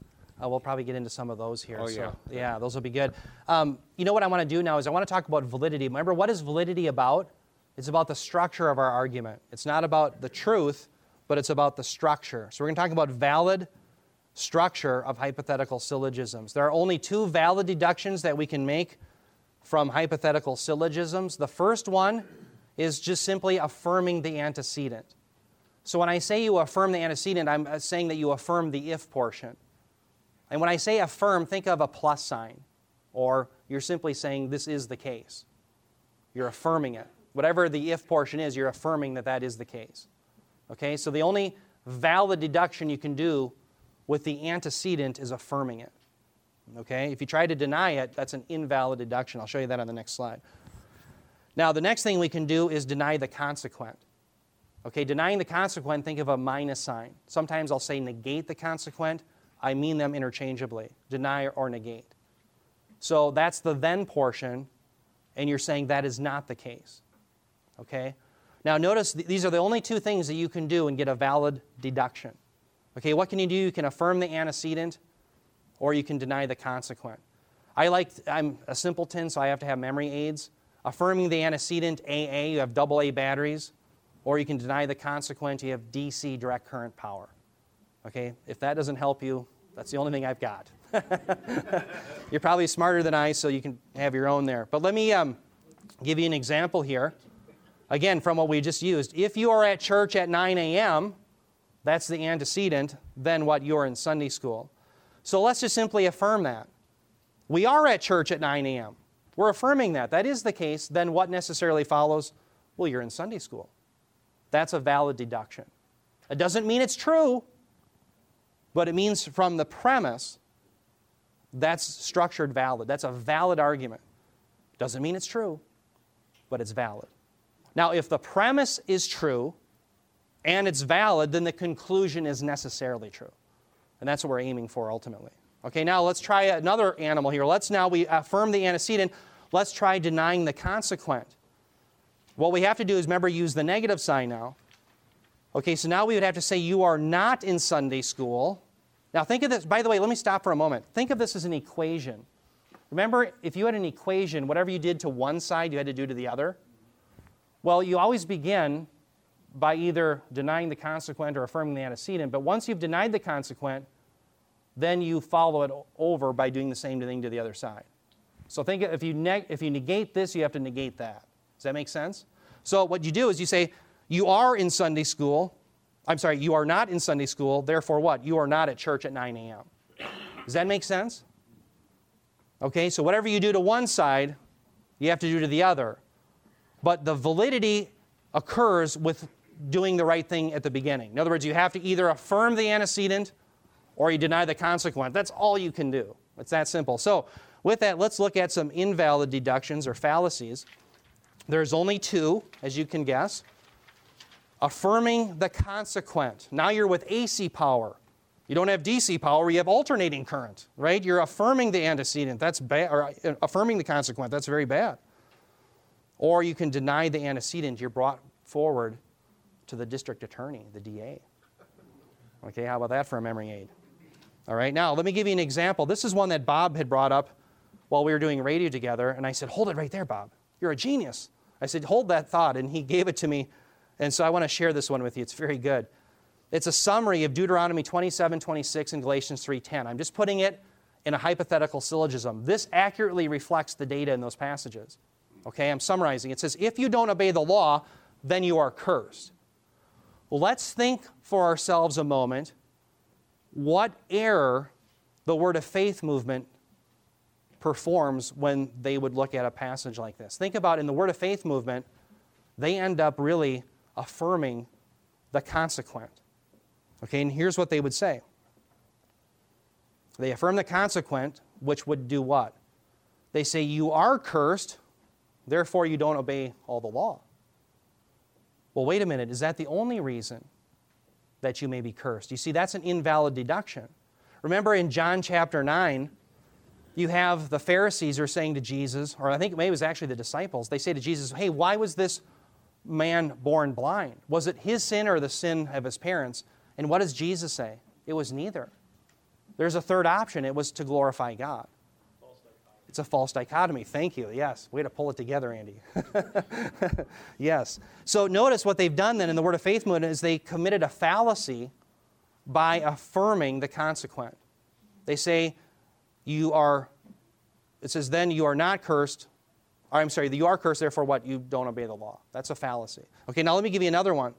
Uh, we'll probably get into some of those here. Oh, so, yeah. yeah, those will be good. Um, you know what I want to do now is I want to talk about validity. Remember, what is validity about? It's about the structure of our argument. It's not about the truth, but it's about the structure. So we're going to talk about valid structure of hypothetical syllogisms. There are only two valid deductions that we can make from hypothetical syllogisms. The first one is just simply affirming the antecedent. So when I say you affirm the antecedent, I'm uh, saying that you affirm the if portion. And when I say affirm, think of a plus sign, or you're simply saying this is the case. You're affirming it. Whatever the if portion is, you're affirming that that is the case. Okay, so the only valid deduction you can do with the antecedent is affirming it. Okay, if you try to deny it, that's an invalid deduction. I'll show you that on the next slide. Now, the next thing we can do is deny the consequent. Okay, denying the consequent, think of a minus sign. Sometimes I'll say negate the consequent. I mean them interchangeably deny or negate. So that's the then portion, and you're saying that is not the case. Okay? Now, notice th- these are the only two things that you can do and get a valid deduction. Okay, what can you do? You can affirm the antecedent, or you can deny the consequent. I like, I'm a simpleton, so I have to have memory aids. Affirming the antecedent, AA, you have double A batteries, or you can deny the consequent, you have DC direct current power. Okay, if that doesn't help you, that's the only thing I've got. You're probably smarter than I, so you can have your own there. But let me um, give you an example here. Again, from what we just used. If you are at church at 9 a.m., that's the antecedent, then what? You're in Sunday school. So let's just simply affirm that. We are at church at 9 a.m. We're affirming that. That is the case. Then what necessarily follows? Well, you're in Sunday school. That's a valid deduction. It doesn't mean it's true, but it means from the premise, that's structured valid. That's a valid argument. Doesn't mean it's true, but it's valid. Now, if the premise is true and it's valid, then the conclusion is necessarily true. And that's what we're aiming for ultimately. Okay, now let's try another animal here. Let's now we affirm the antecedent. Let's try denying the consequent. What we have to do is remember use the negative sign now. Okay, so now we would have to say you are not in Sunday school. Now think of this, by the way, let me stop for a moment. Think of this as an equation. Remember, if you had an equation, whatever you did to one side, you had to do to the other. Well, you always begin by either denying the consequent or affirming the antecedent, but once you've denied the consequent, then you follow it over by doing the same thing to the other side. So think if you, neg- if you negate this, you have to negate that. Does that make sense? So what you do is you say, you are in Sunday school. I'm sorry, you are not in Sunday school. Therefore, what? You are not at church at 9 a.m. Does that make sense? Okay, so whatever you do to one side, you have to do to the other. But the validity occurs with doing the right thing at the beginning. In other words, you have to either affirm the antecedent or you deny the consequent. That's all you can do. It's that simple. So, with that, let's look at some invalid deductions or fallacies. There's only two, as you can guess. Affirming the consequent. Now you're with AC power. You don't have DC power, you have alternating current, right? You're affirming the antecedent. That's bad, or uh, affirming the consequent. That's very bad. Or you can deny the antecedent. You're brought forward to the district attorney, the DA. Okay, how about that for a memory aid? All right, now let me give you an example. This is one that Bob had brought up while we were doing radio together, and I said, Hold it right there, Bob. You're a genius. I said, Hold that thought, and he gave it to me. And so I want to share this one with you. It's very good. It's a summary of Deuteronomy 27, 26, and Galatians 3:10. I'm just putting it in a hypothetical syllogism. This accurately reflects the data in those passages. Okay, I'm summarizing. It says, if you don't obey the law, then you are cursed. Well, let's think for ourselves a moment what error the Word of Faith movement performs when they would look at a passage like this. Think about in the Word of Faith movement, they end up really affirming the consequent. Okay, and here's what they would say they affirm the consequent, which would do what? They say, You are cursed, therefore you don't obey all the law. Well, wait a minute, is that the only reason that you may be cursed? You see, that's an invalid deduction. Remember in John chapter 9, you have the Pharisees are saying to Jesus, or I think maybe it was actually the disciples, they say to Jesus, Hey, why was this man born blind? Was it his sin or the sin of his parents? And what does Jesus say? It was neither. There's a third option it was to glorify God. It's a false dichotomy. Thank you. Yes. Way to pull it together, Andy. yes. So notice what they've done then in the Word of Faith movement is they committed a fallacy by affirming the consequent. They say, you are, it says, then you are not cursed. Or, I'm sorry, you are cursed, therefore what? You don't obey the law. That's a fallacy. Okay, now let me give you another one.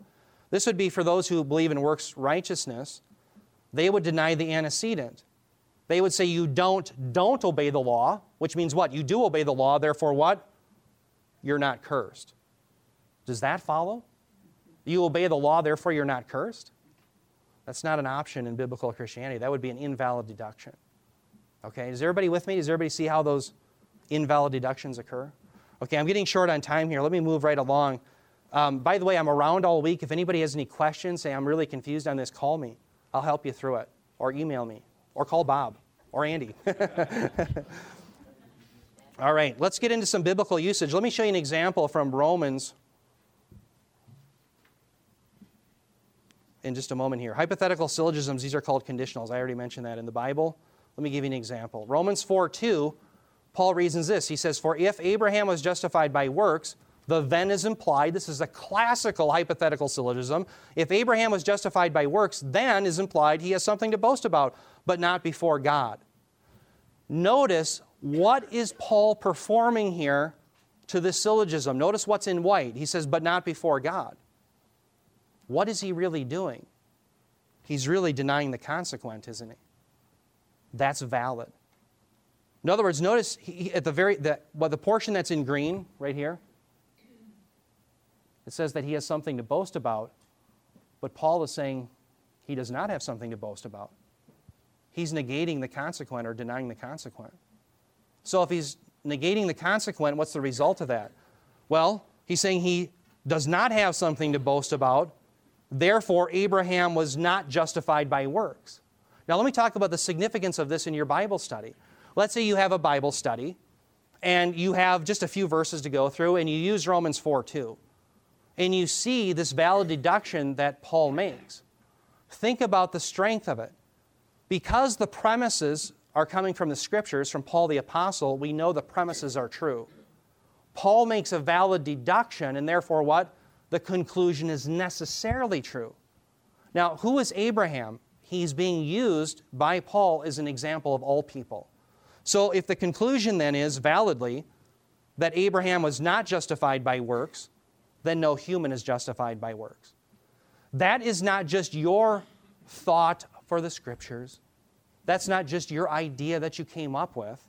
This would be for those who believe in works righteousness. They would deny the antecedent. They would say you don't don't obey the law, which means what? You do obey the law, therefore what? You're not cursed. Does that follow? You obey the law, therefore you're not cursed? That's not an option in biblical Christianity. That would be an invalid deduction. Okay, is everybody with me? Does everybody see how those invalid deductions occur? Okay, I'm getting short on time here. Let me move right along. Um, by the way, I'm around all week. If anybody has any questions, say I'm really confused on this, call me. I'll help you through it. Or email me or call Bob or Andy. All right, let's get into some biblical usage. Let me show you an example from Romans in just a moment here. Hypothetical syllogisms, these are called conditionals. I already mentioned that in the Bible. Let me give you an example. Romans 4 2, Paul reasons this. He says, For if Abraham was justified by works, the then is implied. This is a classical hypothetical syllogism. If Abraham was justified by works, then is implied he has something to boast about, but not before God. Notice what is Paul performing here to this syllogism. Notice what's in white. He says, but not before God. What is he really doing? He's really denying the consequent, isn't he? That's valid. In other words, notice he, at the very the, well, the portion that's in green right here. It says that he has something to boast about, but Paul is saying he does not have something to boast about. He's negating the consequent or denying the consequent. So if he's negating the consequent, what's the result of that? Well, he's saying he does not have something to boast about, therefore, Abraham was not justified by works. Now, let me talk about the significance of this in your Bible study. Let's say you have a Bible study and you have just a few verses to go through and you use Romans 4 2 and you see this valid deduction that Paul makes. Think about the strength of it. Because the premises are coming from the scriptures, from Paul the Apostle, we know the premises are true. Paul makes a valid deduction, and therefore, what? The conclusion is necessarily true. Now, who is Abraham? He's being used by Paul as an example of all people. So, if the conclusion then is validly that Abraham was not justified by works, then no human is justified by works. That is not just your thought for the scriptures. That's not just your idea that you came up with.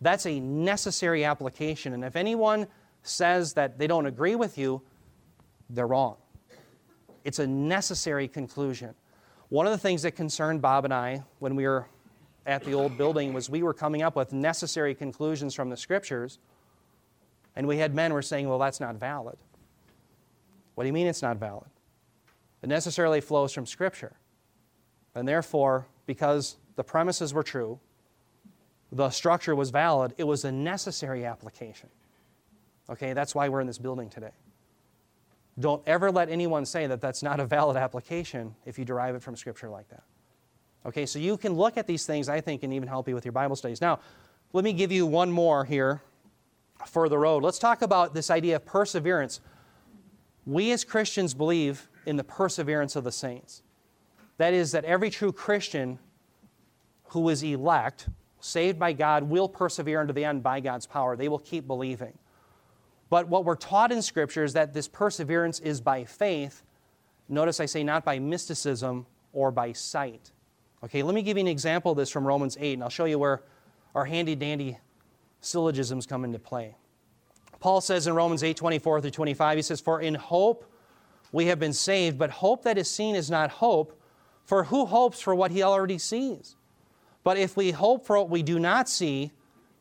That's a necessary application. And if anyone says that they don't agree with you, they're wrong. It's a necessary conclusion. One of the things that concerned Bob and I when we were at the old building was we were coming up with necessary conclusions from the scriptures and we had men who were saying, well, that's not valid. What do you mean it's not valid? It necessarily flows from Scripture. And therefore, because the premises were true, the structure was valid, it was a necessary application. Okay, that's why we're in this building today. Don't ever let anyone say that that's not a valid application if you derive it from Scripture like that. Okay, so you can look at these things, I think, and even help you with your Bible studies. Now, let me give you one more here for the road. Let's talk about this idea of perseverance. We as Christians believe in the perseverance of the saints. That is, that every true Christian who is elect, saved by God, will persevere unto the end by God's power. They will keep believing. But what we're taught in Scripture is that this perseverance is by faith. Notice I say not by mysticism or by sight. Okay, let me give you an example of this from Romans 8, and I'll show you where our handy dandy syllogisms come into play. Paul says in Romans 8 24 through 25, he says, For in hope we have been saved, but hope that is seen is not hope, for who hopes for what he already sees? But if we hope for what we do not see,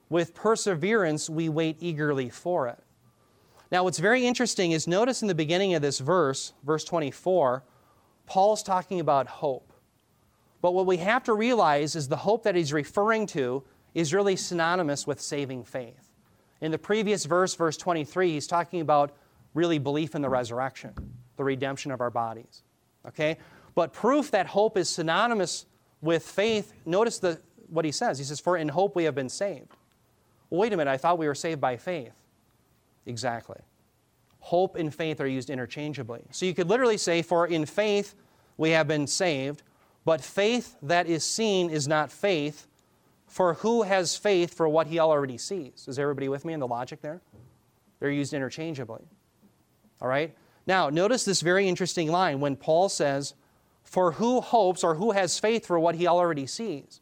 with perseverance we wait eagerly for it. Now, what's very interesting is notice in the beginning of this verse, verse 24, Paul's talking about hope. But what we have to realize is the hope that he's referring to is really synonymous with saving faith. In the previous verse, verse 23, he's talking about really belief in the resurrection, the redemption of our bodies. Okay? But proof that hope is synonymous with faith, notice the, what he says. He says, For in hope we have been saved. Well, wait a minute, I thought we were saved by faith. Exactly. Hope and faith are used interchangeably. So you could literally say, For in faith we have been saved, but faith that is seen is not faith, for who has faith for what he already sees? Is everybody with me in the logic there? They're used interchangeably. All right? Now, notice this very interesting line when Paul says, For who hopes or who has faith for what he already sees?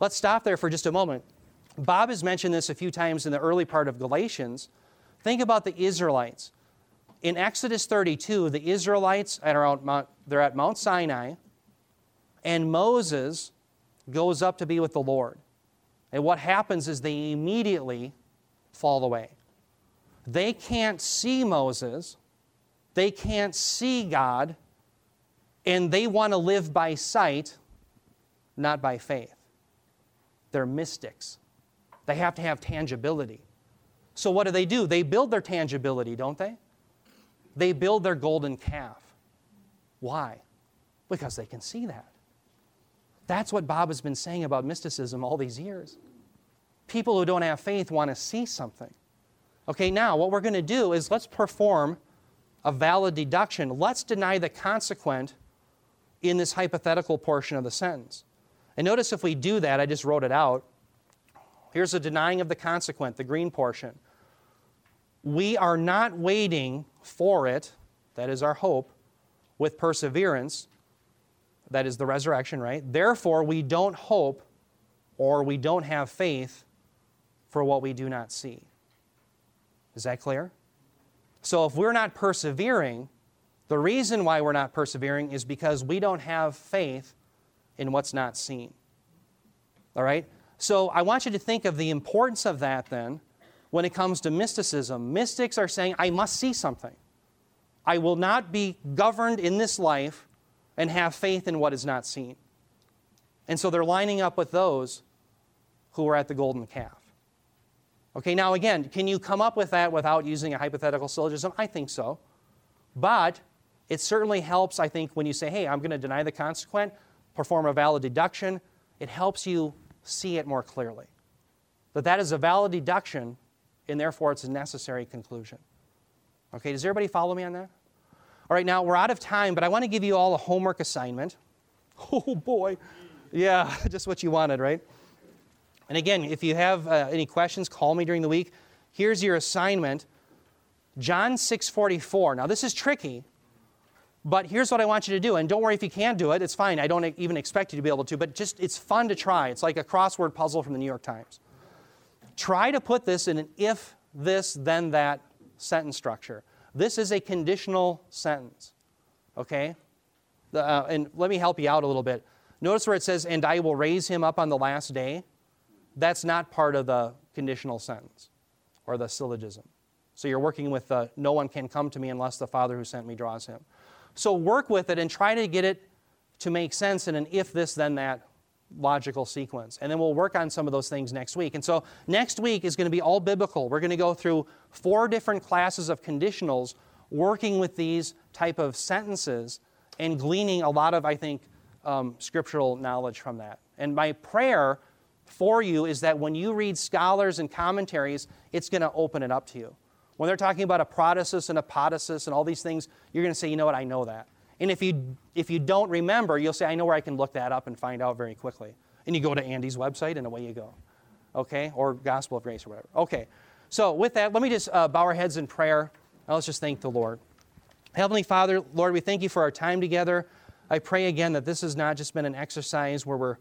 Let's stop there for just a moment. Bob has mentioned this a few times in the early part of Galatians. Think about the Israelites. In Exodus 32, the Israelites are Mount, they're at Mount Sinai, and Moses goes up to be with the Lord. And what happens is they immediately fall away. They can't see Moses, they can't see God, and they want to live by sight, not by faith. They're mystics. They have to have tangibility. So, what do they do? They build their tangibility, don't they? They build their golden calf. Why? Because they can see that. That's what Bob has been saying about mysticism all these years. People who don't have faith want to see something. Okay, now what we're going to do is let's perform a valid deduction. Let's deny the consequent in this hypothetical portion of the sentence. And notice if we do that, I just wrote it out. Here's a denying of the consequent, the green portion. We are not waiting for it, that is our hope, with perseverance, that is the resurrection, right? Therefore, we don't hope or we don't have faith for what we do not see. Is that clear? So if we're not persevering, the reason why we're not persevering is because we don't have faith in what's not seen. All right? So I want you to think of the importance of that then when it comes to mysticism. Mystics are saying, I must see something. I will not be governed in this life and have faith in what is not seen. And so they're lining up with those who are at the golden calf. Okay, now again, can you come up with that without using a hypothetical syllogism? I think so. But it certainly helps, I think, when you say, hey, I'm going to deny the consequent, perform a valid deduction, it helps you see it more clearly. That that is a valid deduction, and therefore it's a necessary conclusion. Okay, does everybody follow me on that? All right, now we're out of time, but I want to give you all a homework assignment. Oh boy. Yeah, just what you wanted, right? And again, if you have uh, any questions, call me during the week. Here's your assignment. John 6:44. Now this is tricky, but here's what I want you to do. And don't worry if you can't do it, it's fine. I don't even expect you to be able to, but just it's fun to try. It's like a crossword puzzle from the New York Times. Try to put this in an if this then that sentence structure. This is a conditional sentence. Okay? The, uh, and let me help you out a little bit. Notice where it says, and I will raise him up on the last day that's not part of the conditional sentence or the syllogism. So you're working with the no one can come to me unless the Father who sent me draws him. So work with it and try to get it to make sense in an if this, then that logical sequence. And then we'll work on some of those things next week. And so next week is going to be all biblical. We're going to go through four different classes of conditionals, working with these type of sentences and gleaning a lot of, I think, um, scriptural knowledge from that. And my prayer for you is that when you read scholars and commentaries, it's going to open it up to you. When they're talking about a protasis and a potasis and all these things, you're going to say, you know what, I know that. And if you, if you don't remember, you'll say, I know where I can look that up and find out very quickly. And you go to Andy's website and away you go. Okay? Or Gospel of Grace or whatever. Okay. So with that, let me just uh, bow our heads in prayer. Now let's just thank the Lord. Heavenly Father, Lord, we thank you for our time together. I pray again that this has not just been an exercise where we're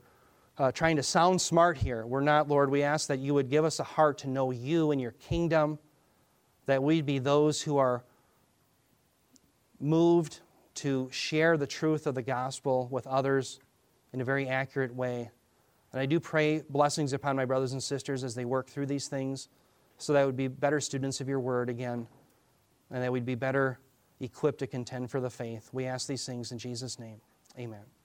uh, trying to sound smart here. We're not, Lord. We ask that you would give us a heart to know you and your kingdom, that we'd be those who are moved to share the truth of the gospel with others in a very accurate way. And I do pray blessings upon my brothers and sisters as they work through these things so that would be better students of your word again and that we'd be better equipped to contend for the faith. We ask these things in Jesus' name. Amen.